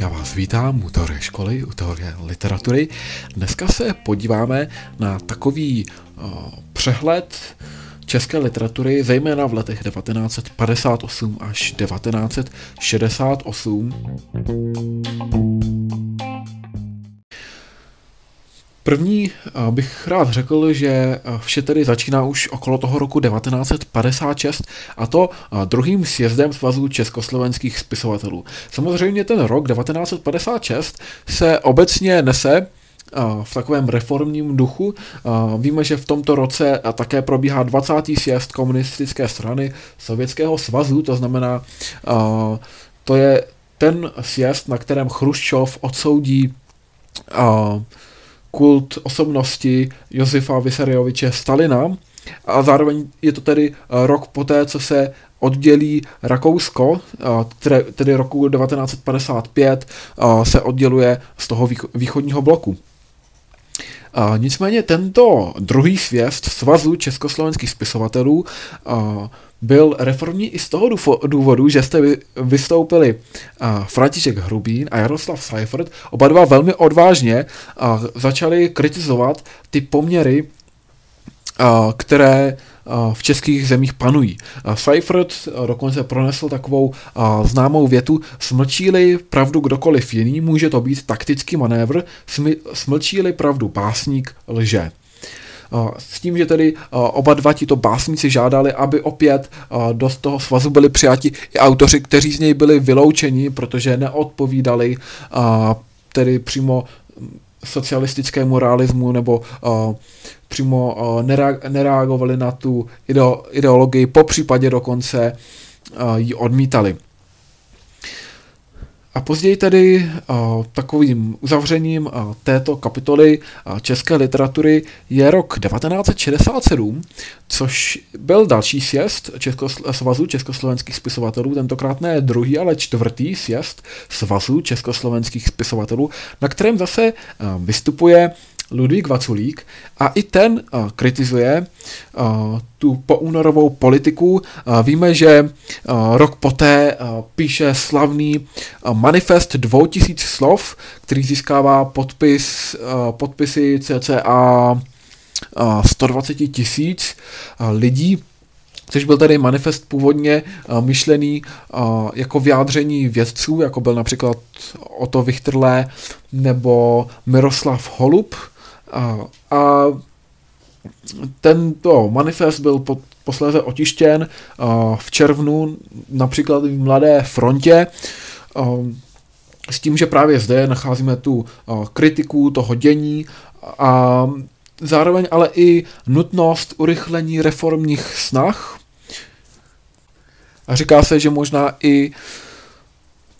Já vás vítám u teorie školy, u teorie literatury. Dneska se podíváme na takový uh, přehled české literatury, zejména v letech 1958 až 1968. První bych rád řekl, že vše tedy začíná už okolo toho roku 1956 a to druhým sjezdem Svazu československých spisovatelů. Samozřejmě ten rok 1956 se obecně nese v takovém reformním duchu. Víme, že v tomto roce také probíhá 20. sjezd komunistické strany Sovětského svazu, to znamená, to je ten sjezd, na kterém Chruščov odsoudí kult osobnosti Josefa Vysarioviče Stalina a zároveň je to tedy rok poté, co se oddělí Rakousko, tedy roku 1955 se odděluje z toho východního bloku. Nicméně tento druhý svěst Svazu československých spisovatelů byl reformní i z toho důvodu, že jste vystoupili František Hrubín a Jaroslav Seifert, oba dva velmi odvážně začali kritizovat ty poměry, které v českých zemích panují. Seifert dokonce pronesl takovou známou větu, smlčí-li pravdu kdokoliv jiný, může to být taktický manévr, smlčí-li pravdu básník lže. S tím, že tedy oba dva tito básníci žádali, aby opět do toho svazu byli přijati i autoři, kteří z něj byli vyloučeni, protože neodpovídali tedy přímo socialistickému realismu nebo přímo nereagovali na tu ideologii, po případě dokonce ji odmítali. A později tedy takovým uzavřením této kapitoly české literatury je rok 1967, což byl další sjezd Českosl- Svazu československých spisovatelů, tentokrát ne druhý, ale čtvrtý sjezd Svazu československých spisovatelů, na kterém zase vystupuje Ludvík Vaculík a i ten uh, kritizuje uh, tu poúnorovou politiku. Uh, víme, že rok poté píše slavný manifest 2000 slov, který získává podpis, podpisy cca uh, 120 tisíc lidí což byl tedy manifest původně myšlený jako vyjádření vědců, jako byl například Otto Wichterle nebo Miroslav Holub, a, a tento manifest byl pod, posléze otištěn v červnu například v Mladé frontě s tím, že právě zde nacházíme tu kritiku toho dění a zároveň ale i nutnost urychlení reformních snah. A říká se, že možná i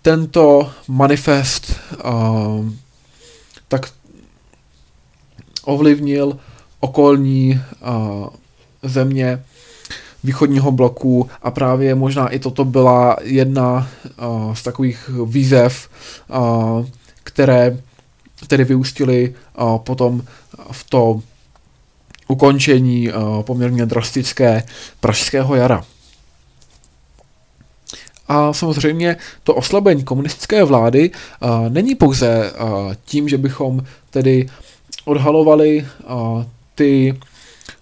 tento manifest tak ovlivnil okolní uh, země východního bloku a právě možná i toto byla jedna uh, z takových výzev, uh, které tedy vyústily uh, potom v to ukončení uh, poměrně drastické pražského jara. A samozřejmě to oslabení komunistické vlády uh, není pouze uh, tím, že bychom tedy odhalovali ty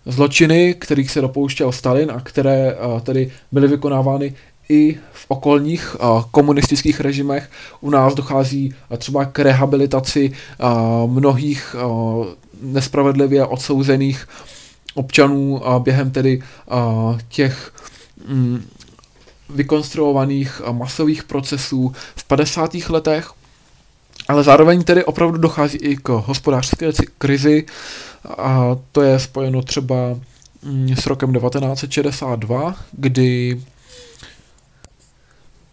zločiny, kterých se dopouštěl Stalin a které tedy byly vykonávány i v okolních komunistických režimech. U nás dochází třeba k rehabilitaci mnohých nespravedlivě odsouzených občanů uh, během tedy těch um, vykonstruovaných masových procesů v 50. letech ale zároveň tedy opravdu dochází i k hospodářské krizi a to je spojeno třeba mm, s rokem 1962, kdy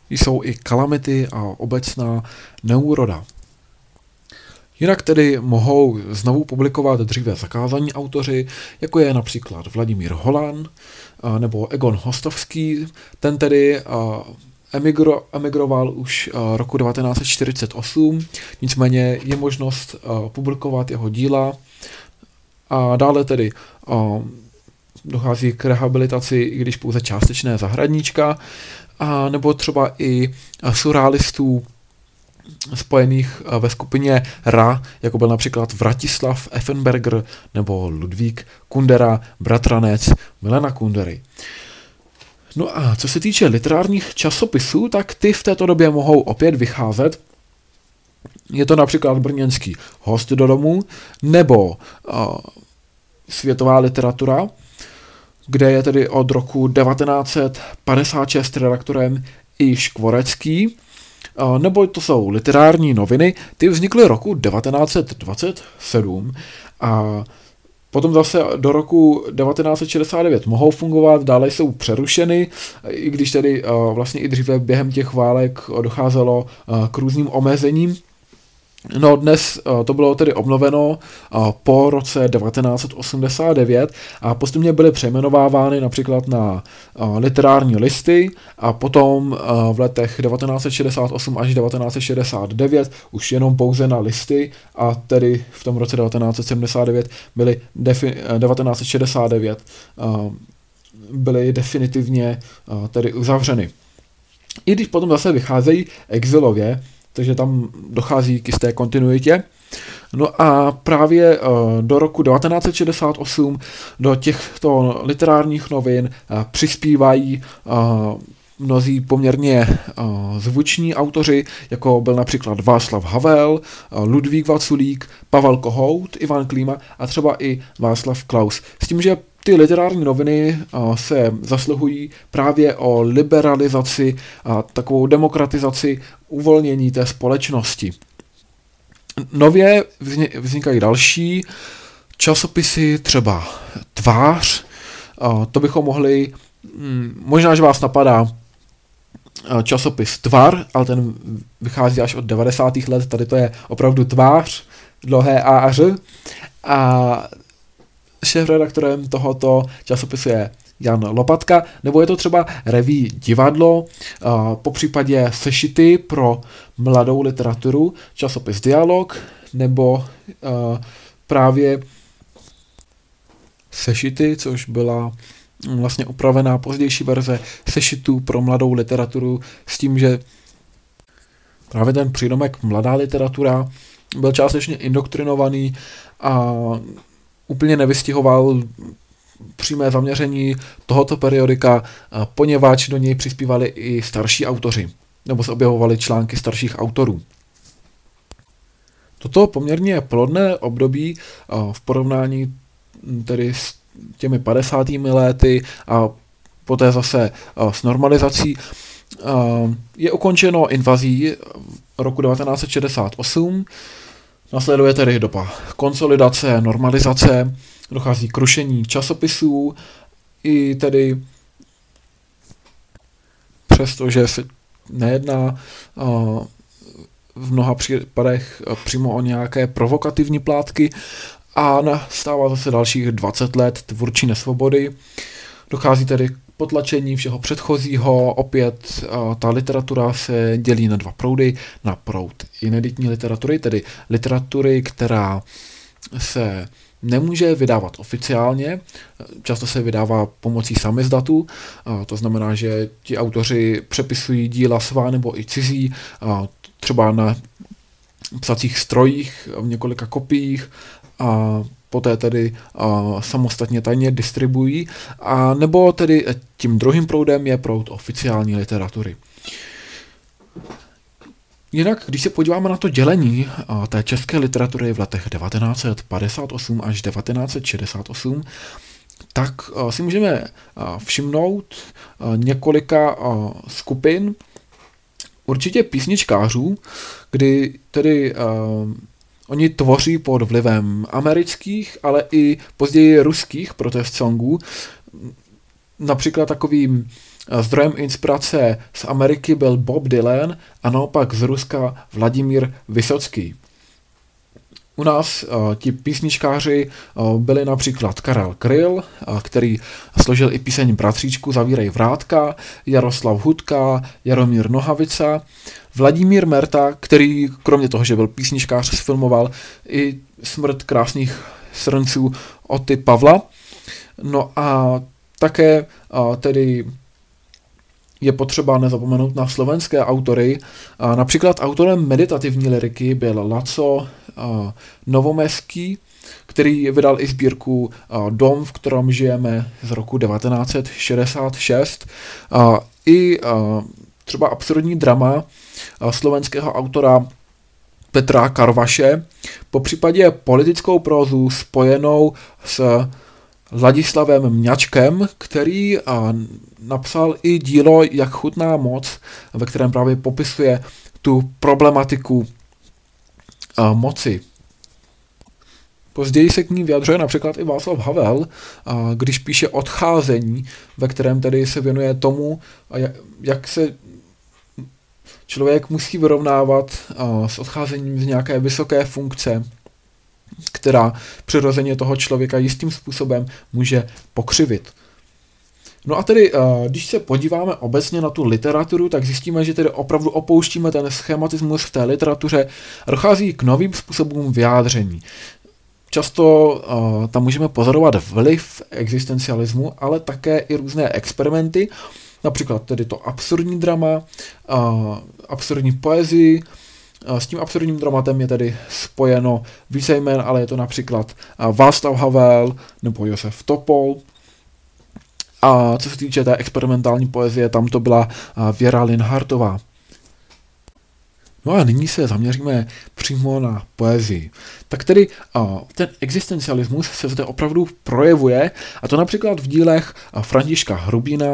jsou i kalamity a obecná neúroda. Jinak tedy mohou znovu publikovat dříve zakázaní autoři, jako je například Vladimír Holan nebo Egon Hostovský. Ten tedy emigro, emigroval už uh, roku 1948, nicméně je možnost uh, publikovat jeho díla a dále tedy uh, dochází k rehabilitaci, i když pouze částečné zahradníčka, a nebo třeba i surrealistů spojených ve skupině RA, jako byl například Vratislav Effenberger nebo Ludvík Kundera, bratranec Milena Kundery. No a co se týče literárních časopisů, tak ty v této době mohou opět vycházet. Je to například brněnský host do domu, nebo uh, světová literatura, kde je tedy od roku 1956 redaktorem i Škvorecký, nebo to jsou literární noviny, ty vznikly roku 1927 a Potom zase do roku 1969 mohou fungovat, dále jsou přerušeny, i když tedy vlastně i dříve během těch válek docházelo k různým omezením No dnes eh, to bylo tedy obnoveno eh, po roce 1989 a postupně byly přejmenovávány například na eh, literární listy a potom v letech 1968 až 1969 už jenom pouze na listy a tedy v tom roce 1979 byly defi- 1969 byly definitivně tedy uzavřeny. I když potom zase vycházejí exilově, takže tam dochází k jisté kontinuitě. No a právě uh, do roku 1968 do těchto literárních novin uh, přispívají uh, mnozí poměrně zvuční autoři, jako byl například Václav Havel, Ludvík Vaculík, Pavel Kohout, Ivan Klíma a třeba i Václav Klaus. S tím, že ty literární noviny se zasluhují právě o liberalizaci a takovou demokratizaci uvolnění té společnosti. Nově vznikají další časopisy, třeba Tvář, to bychom mohli, hm, možná, že vás napadá časopis Tvar, ale ten vychází až od 90. let, tady to je opravdu Tvář, dlouhé A a Ř. A šéf-redaktorem tohoto časopisu je Jan Lopatka, nebo je to třeba reví divadlo, po případě sešity pro mladou literaturu, časopis Dialog, nebo právě sešity, což byla vlastně upravená pozdější verze sešitů pro mladou literaturu s tím, že právě ten přídomek mladá literatura byl částečně indoktrinovaný a úplně nevystihoval přímé zaměření tohoto periodika, poněvadž do něj přispívali i starší autoři, nebo se objevovaly články starších autorů. Toto poměrně plodné období v porovnání tedy s těmi 50. lety a poté zase s normalizací je ukončeno invazí roku 1968, Nasleduje tedy doba konsolidace, normalizace, dochází k rušení časopisů, i tedy přestože se nejedná v mnoha případech přímo o nějaké provokativní plátky a nastává zase dalších 20 let tvůrčí nesvobody. Dochází tedy potlačení všeho předchozího. Opět ta literatura se dělí na dva proudy. Na proud ineditní literatury, tedy literatury, která se nemůže vydávat oficiálně, často se vydává pomocí samizdatu, to znamená, že ti autoři přepisují díla svá nebo i cizí, třeba na psacích strojích v několika kopiích a poté tedy uh, samostatně tajně distribuují, a nebo tedy tím druhým proudem je proud oficiální literatury. Jinak, když se podíváme na to dělení uh, té české literatury v letech 1958 až 1968, tak uh, si můžeme uh, všimnout několika skupin, určitě písničkářů, kdy tedy Oni tvoří pod vlivem amerických, ale i později ruských protest songů. Například takovým eh, zdrojem inspirace z Ameriky byl Bob Dylan a naopak z Ruska Vladimír Vysocký. U nás uh, ti písničkáři uh, byli například Karel Kryl, který složil i píseň Bratříčku Zavírej vrátka, Jaroslav Hudka, Jaromír Nohavica, Vladimír Merta, který kromě toho, že byl písničkář, sfilmoval i smrt krásných srnců Oty Pavla. No a také tedy je potřeba nezapomenout na slovenské autory. Například autorem meditativní liriky byl Laco Novomeský, který vydal i sbírku Dom, v kterém žijeme z roku 1966. I třeba absurdní drama slovenského autora Petra Karvaše, po případě politickou prózu spojenou s Ladislavem Mňačkem, který napsal i dílo Jak chutná moc, ve kterém právě popisuje tu problematiku moci. Později se k ní vyjadřuje například i Václav Havel, když píše Odcházení, ve kterém tedy se věnuje tomu, jak se člověk musí vyrovnávat s odcházením z nějaké vysoké funkce, která přirozeně toho člověka jistým způsobem může pokřivit. No a tedy, když se podíváme obecně na tu literaturu, tak zjistíme, že tedy opravdu opouštíme ten schematismus v té literatuře a dochází k novým způsobům vyjádření. Často uh, tam můžeme pozorovat vliv existencialismu, ale také i různé experimenty, například tedy to absurdní drama, absurdní poezii, s tím absurdním dramatem je tedy spojeno více jmen, ale je to například Václav Havel nebo Josef Topol. A co se týče té experimentální poezie, tam to byla Věra Linhartová. No a nyní se zaměříme přímo na poezii. Tak tedy ten existencialismus se zde opravdu projevuje, a to například v dílech Františka Hrubína,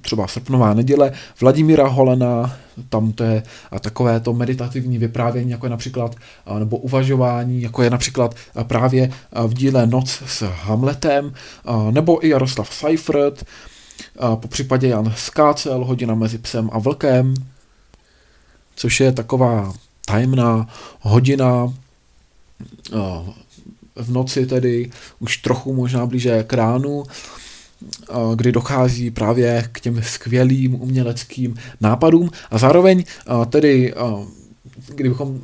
třeba Srpnová neděle, Vladimíra Holena, tam to je takové to meditativní vyprávění, jako je například, nebo uvažování, jako je například právě v díle Noc s Hamletem, nebo i Jaroslav Seifert, po případě Jan Skácel, Hodina mezi psem a vlkem, což je taková tajemná hodina v noci tedy, už trochu možná blíže k ránu, kdy dochází právě k těm skvělým uměleckým nápadům. A zároveň tedy kdybychom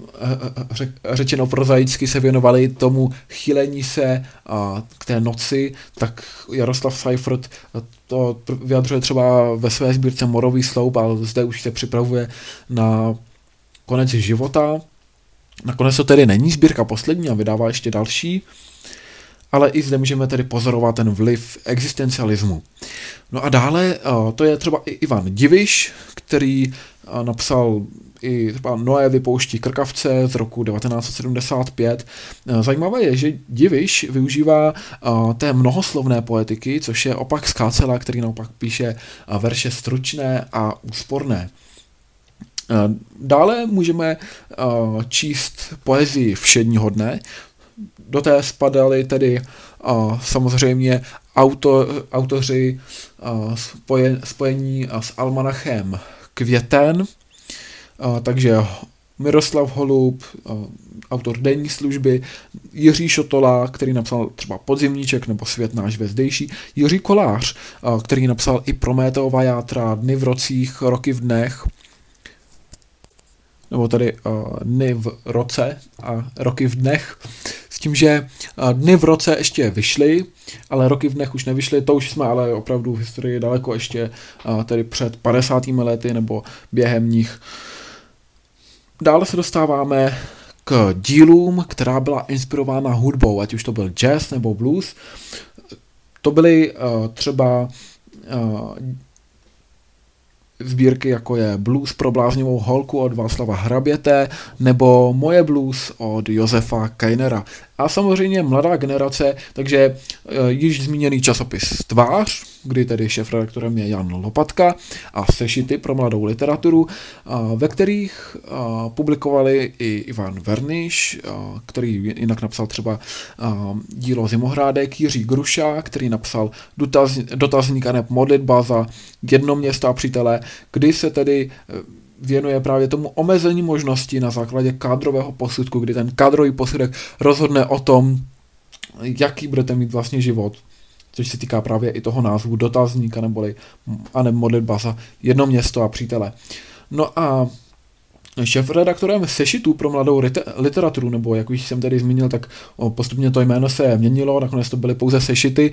řečeno prozaicky se věnovali tomu chýlení se k té noci, tak Jaroslav Seifert to vyjadřuje třeba ve své sbírce Morový sloup, ale zde už se připravuje na konec života. Nakonec to tedy není sbírka poslední a vydává ještě další, ale i zde můžeme tedy pozorovat ten vliv existencialismu. No a dále to je třeba i Ivan Diviš, který napsal i třeba Noé vypouští krkavce z roku 1975. Zajímavé je, že Diviš využívá té mnohoslovné poetiky, což je opak Skácela, který naopak píše verše stručné a úsporné. Dále můžeme číst poezii všedního dne. Do té spadaly tedy samozřejmě auto, autoři spojen, spojení s almanachem Květen, takže Miroslav Holub, autor denní služby, Jiří Šotola, který napsal třeba Podzimníček nebo Svět náš vezdejší, Jiří Kolář, který napsal i Prométeova játra, Dny v rocích, Roky v dnech, nebo tady uh, dny v roce a roky v dnech, s tím, že uh, dny v roce ještě vyšly, ale roky v dnech už nevyšly, to už jsme ale opravdu v historii daleko ještě uh, tedy před 50. lety nebo během nich. Dále se dostáváme k dílům, která byla inspirována hudbou, ať už to byl jazz nebo blues. To byly třeba sbírky jako je Blues pro bláznivou holku od Václava Hraběte nebo Moje blues od Josefa Keinera a samozřejmě mladá generace, takže e, již zmíněný časopis Tvář, kdy tedy šéf-redaktorem je Jan Lopatka a sešity pro mladou literaturu, ve kterých publikovali i Ivan Verniš, který jinak napsal třeba dílo Zimohrádek, Jiří Gruša, který napsal dotaz, dotazník a modlitba za jedno město a přítele, kdy se tedy věnuje právě tomu omezení možností na základě kádrového posudku, kdy ten kádrový posudek rozhodne o tom, jaký budete mít vlastně život, což se týká právě i toho názvu dotazníka neboli a nebo modlitba za jedno město a přítele. No a šéf-redaktorem sešitů pro mladou literaturu, nebo jak už jsem tady zmínil, tak postupně to jméno se měnilo, nakonec to byly pouze sešity,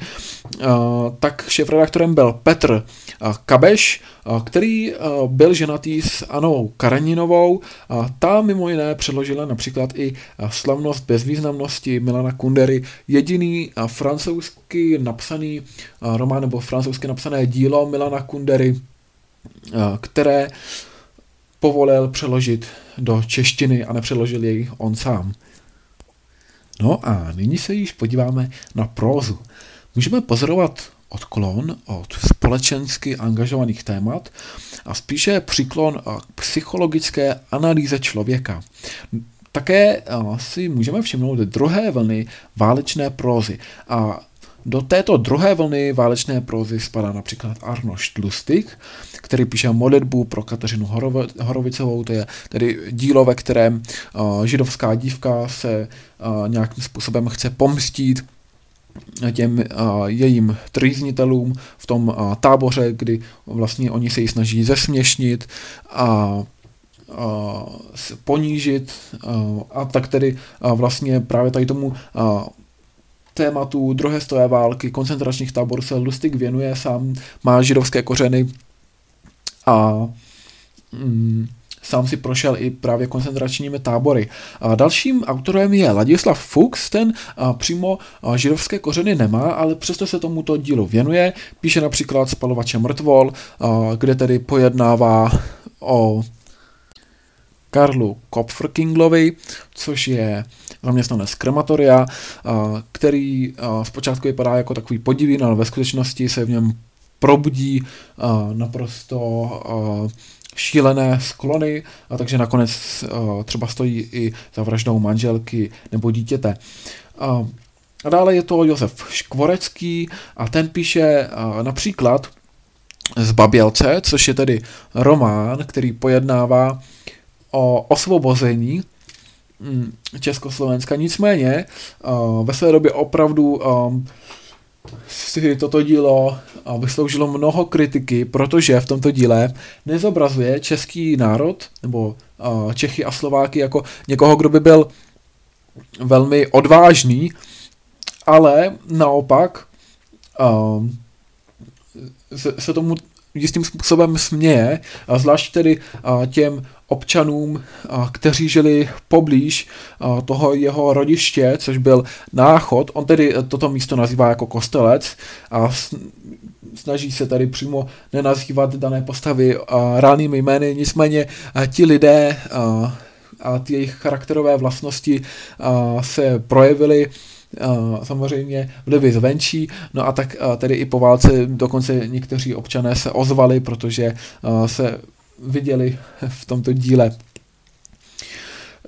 tak šéf-redaktorem byl Petr Kabeš, který byl ženatý s Anou Karaninovou. Ta mimo jiné předložila například i Slavnost bezvýznamnosti Milana Kundery, jediný francouzsky napsaný román nebo francouzsky napsané dílo Milana Kundery, které povolil přeložit do češtiny a nepřeložil jej on sám. No a nyní se již podíváme na prózu. Můžeme pozorovat odklon od společensky angažovaných témat a spíše přiklon k psychologické analýze člověka. Také si můžeme všimnout druhé vlny válečné prózy a do této druhé vlny válečné prózy spadá například Arnošt Lustig, který píše modlitbu pro Kateřinu Horovicovou, to je tedy dílo, ve kterém uh, židovská dívka se uh, nějakým způsobem chce pomstít těm uh, jejím trýznitelům v tom táboře, kdy vlastně oni se ji snaží zesměšnit a ponížit a tak tedy vlastně právě tady tomu tématu druhé stojé války, koncentračních táborů se Lustig věnuje, sám má židovské kořeny a mm, sám si prošel i právě koncentračními tábory. A dalším autorem je Ladislav Fuchs, ten a, přímo a, židovské kořeny nemá, ale přesto se tomuto dílu věnuje. Píše například Spalovače mrtvol, a, kde tedy pojednává o Karlu Kopfrkinglovi, což je zaměstnanec krematoria, který zpočátku vypadá jako takový podivín, ale ve skutečnosti se v něm probudí naprosto šílené sklony, a takže nakonec třeba stojí i za vraždou manželky nebo dítěte. A dále je to Josef Škvorecký a ten píše například z Babělce, což je tedy román, který pojednává o osvobození mm, Československa. Nicméně ve své době opravdu si toto dílo vysloužilo mnoho kritiky, protože v tomto díle nezobrazuje český národ nebo Čechy a Slováky jako někoho, kdo by byl velmi odvážný, ale naopak se tomu jistým způsobem směje, a zvlášť tedy těm občanům, kteří žili poblíž toho jeho rodiště, což byl Náchod. On tedy toto místo nazývá jako kostelec a snaží se tady přímo nenazývat dané postavy ránými jmény, nicméně ti lidé a ty jejich charakterové vlastnosti se projevily samozřejmě vlivy zvenčí, no a tak tedy i po válce dokonce někteří občané se ozvali, protože se viděli v tomto díle.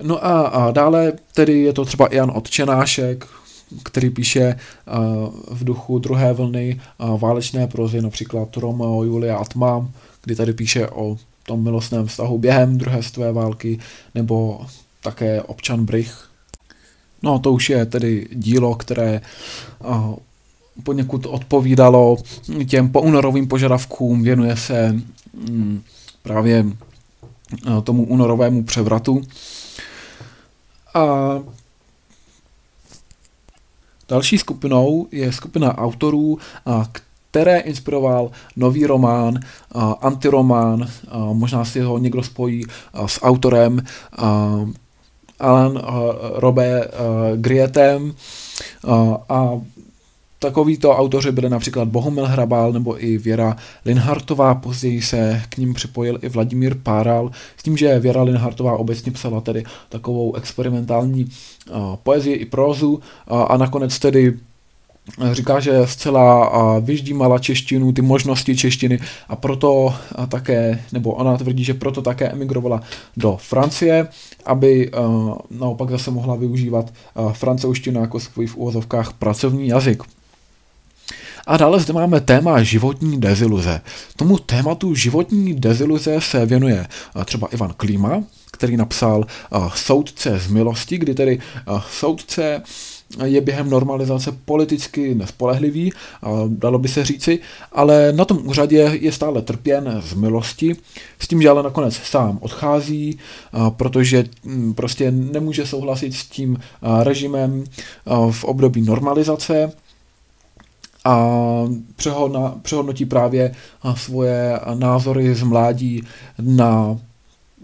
No a, dále tedy je to třeba Jan Odčenášek, který píše v duchu druhé vlny válečné prozy, například Romeo, Julia a Tma, kdy tady píše o tom milostném vztahu během druhé světové války, nebo také občan Brich. No to už je tedy dílo, které uh, poněkud odpovídalo těm poúnorovým požadavkům, věnuje se um, právě eh, tomu únorovému převratu. A další skupinou je skupina autorů, které inspiroval nový román, antiromán, možná si ho někdo spojí s autorem Alan Robert Grietem a Takovýto autoři byli například Bohumil Hrabal nebo i Věra Linhartová, později se k ním připojil i Vladimír Páral, s tím, že Věra Linhartová obecně psala tedy takovou experimentální uh, poezii i prózu uh, a nakonec tedy říká, že zcela vyždímala češtinu, ty možnosti češtiny a proto také, nebo ona tvrdí, že proto také emigrovala do Francie, aby naopak zase mohla využívat francouzštinu jako svůj v úvozovkách pracovní jazyk. A dále zde máme téma životní deziluze. Tomu tématu životní deziluze se věnuje třeba Ivan Klíma, který napsal Soudce z milosti, kdy tedy soudce je během normalizace politicky nespolehlivý, dalo by se říci, ale na tom úřadě je stále trpěn z milosti, s tím, že ale nakonec sám odchází, protože hm, prostě nemůže souhlasit s tím režimem v období normalizace a přehodnotí právě svoje názory z mládí na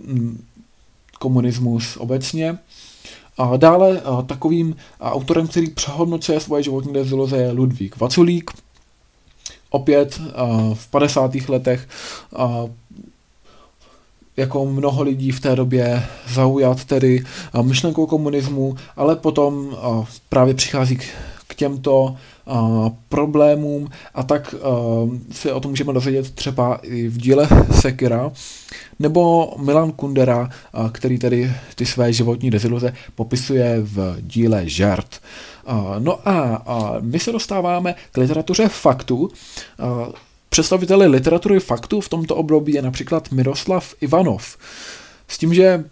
hm, komunismus obecně. A dále takovým autorem, který přehodnocuje svoje životní deziluze, je Ludvík Vaculík. Opět v 50. letech jako mnoho lidí v té době zaujat tedy myšlenkou komunismu, ale potom právě přichází k těmto problémům a tak se o tom můžeme dozvědět třeba i v díle Sekira, nebo Milan Kundera, který tedy ty své životní deziluze popisuje v díle Žert. No a my se dostáváme k literatuře faktů. Představiteli literatury faktů v tomto období je například Miroslav Ivanov. S tím, že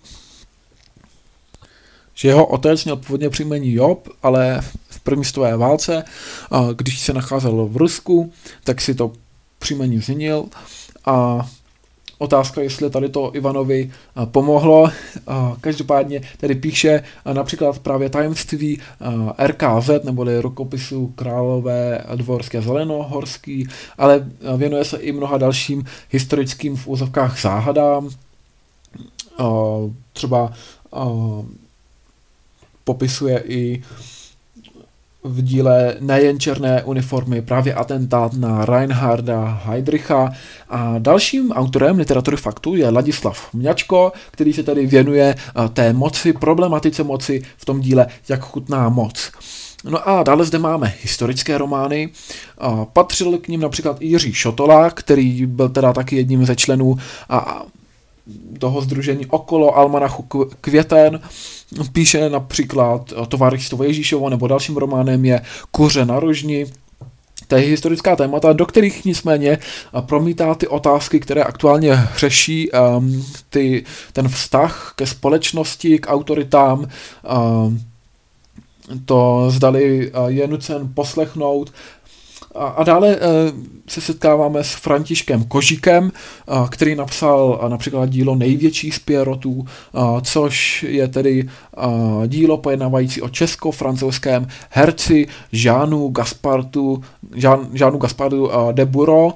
že jeho otec měl původně příjmení Job, ale v první světové válce, když se nacházel v Rusku, tak si to příjmení změnil a otázka, jestli tady to Ivanovi pomohlo. Každopádně tedy píše například právě tajemství RKZ, neboli rukopisu Králové dvorské zelenohorský, ale věnuje se i mnoha dalším historickým v úzovkách záhadám. Třeba popisuje i v díle Nejen černé uniformy právě atentát na Reinharda Heydricha a dalším autorem literatury faktu je Ladislav Mňačko, který se tady věnuje eh, té moci, problematice moci v tom díle Jak chutná moc. No a dále zde máme historické romány. Patřil k ním například Jiří Šotola, který byl teda taky jedním ze členů a toho združení okolo Almanachu Květen. Píše například Tovaristvo Ježíšovo nebo dalším románem je Kuře na rožni, to je historická témata, do kterých nicméně promítá ty otázky, které aktuálně řeší um, ty, ten vztah ke společnosti, k autoritám, um, to zdali je nucen poslechnout a, a dále uh, se setkáváme s Františkem Kožíkem, uh, který napsal uh, například dílo Největší z Pierrotů, uh, což je tedy dílo pojednávající o česko-francouzském herci Žánu Gaspartu, Žán, Žánu Gaspartu de. Uh,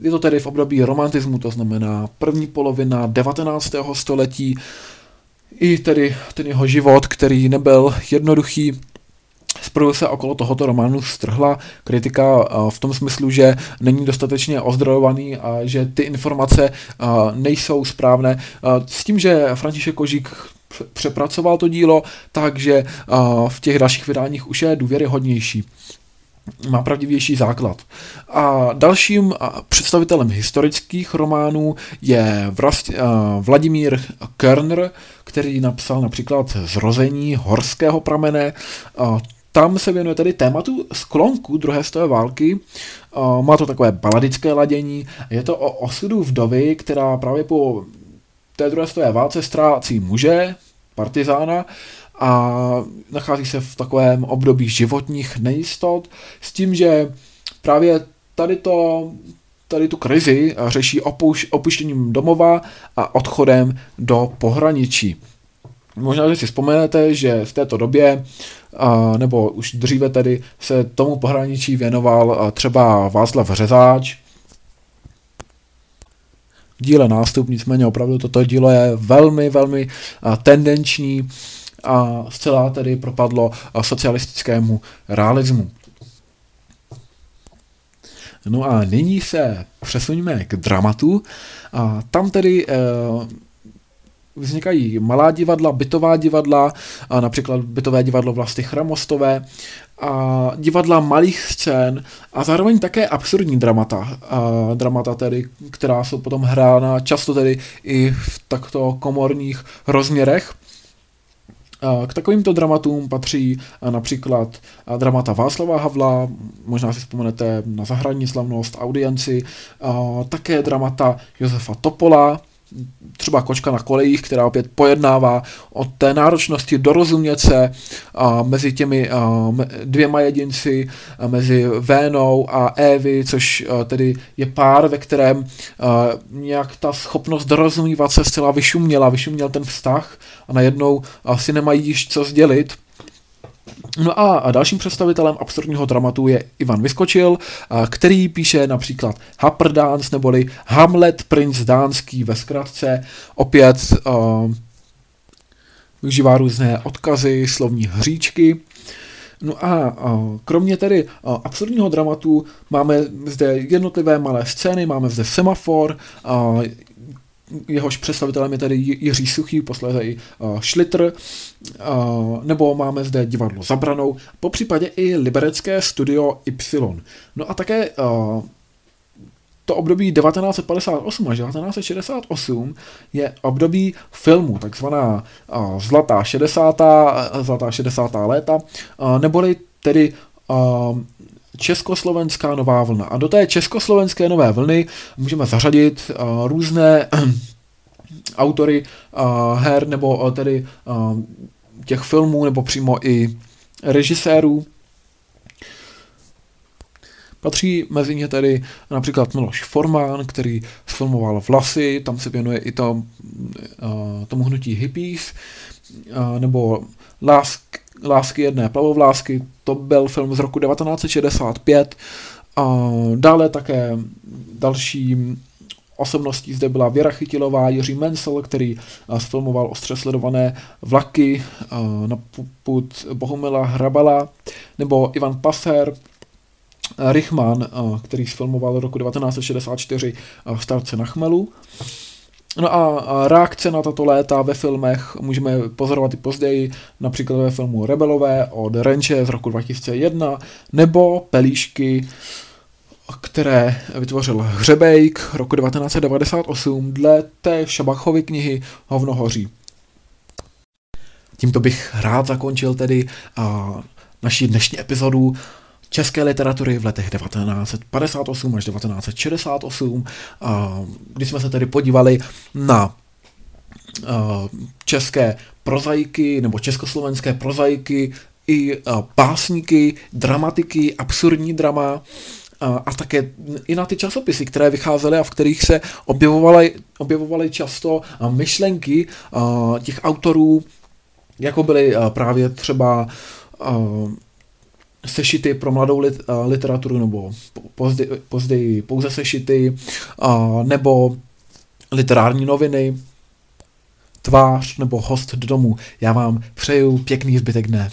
je to tedy v období romantismu, to znamená první polovina 19. století, i tedy ten jeho život, který nebyl jednoduchý, Zprvu se okolo tohoto románu strhla kritika v tom smyslu, že není dostatečně ozdrojovaný a že ty informace nejsou správné. S tím, že František Kožík přepracoval to dílo, takže v těch dalších vydáních už je důvěryhodnější má pravdivější základ. A dalším představitelem historických románů je Vladimír Körner, který napsal například Zrození horského pramene, tam se věnuje tedy tématu sklonku druhé světové války. Má to takové baladické ladění. Je to o osudu vdovy, která právě po té druhé světové válce ztrácí muže, partizána, a nachází se v takovém období životních nejistot, s tím, že právě tady to tady tu krizi řeší opuš, opuštěním domova a odchodem do pohraničí. Možná, že si vzpomenete, že v této době, a, nebo už dříve tedy, se tomu pohraničí věnoval třeba Václav Řezáč, díle nástup, nicméně opravdu toto dílo je velmi, velmi tendenční a zcela tedy propadlo socialistickému realismu. No a nyní se přesuneme k dramatu. A tam tedy e, vznikají malá divadla, bytová divadla, a například bytové divadlo Vlasty Chramostové, a divadla malých scén a zároveň také absurdní dramata, a dramata tedy, která jsou potom hrána často tedy i v takto komorních rozměrech. K takovýmto dramatům patří například dramata Václava Havla, možná si vzpomenete na zahradní slavnost, audienci, také dramata Josefa Topola, třeba Kočka na kolejích, která opět pojednává o té náročnosti dorozumět se a, mezi těmi a, dvěma jedinci, a, mezi Vénou a Evy, což a, tedy je pár, ve kterém a, nějak ta schopnost dorozumívat se zcela vyšuměla, vyšuměl ten vztah a najednou a, si nemají již co sdělit No a dalším představitelem absurdního dramatu je Ivan Vyskočil, který píše například Happer Dance neboli Hamlet Prince Dánský ve zkratce. Opět uh, využívá různé odkazy, slovní hříčky. No a kromě tedy absurdního dramatu máme zde jednotlivé malé scény, máme zde semafor, jehož představitelem je tedy Jiří Suchý, posléze i uh, Schlitter, uh, nebo máme zde divadlo Zabranou, po případě i liberecké studio Y. No a také uh, to období 1958 až 1968 je období filmu, takzvaná uh, zlatá 60. zlatá 60. léta, uh, neboli tedy uh, Československá nová vlna. A do té československé nové vlny můžeme zařadit uh, různé autory uh, her nebo uh, tedy uh, těch filmů nebo přímo i režisérů. Patří mezi ně tedy například Miloš Forman, který sfilmoval Vlasy, tam se věnuje i to, uh, tomu hnutí hippies, uh, nebo Lásk, Lásky jedné plavovlásky, to byl film z roku 1965. A dále také další osobností zde byla Věra Chytilová, Jiří Mensel, který sfilmoval ostře sledované vlaky na put Bohumila Hrabala, nebo Ivan Paser, Richman, který sfilmoval roku 1964 Starce na chmelu. No a reakce na tato léta ve filmech můžeme pozorovat i později, například ve filmu Rebelové od Renče z roku 2001, nebo Pelíšky, které vytvořil Hřebejk roku 1998 dle té Šabachovy knihy Hovno hoří. Tímto bych rád zakončil tedy uh, naši dnešní epizodu české literatury v letech 1958 až 1968, kdy jsme se tedy podívali na české prozaiky nebo československé prozaiky i pásníky, dramatiky, absurdní drama a také i na ty časopisy, které vycházely a v kterých se objevovaly, objevovaly často myšlenky těch autorů, jako byly právě třeba sešity pro mladou lit, uh, literaturu, nebo později, později pouze sešity, uh, nebo literární noviny, tvář nebo host do domu. Já vám přeju pěkný zbytek dne.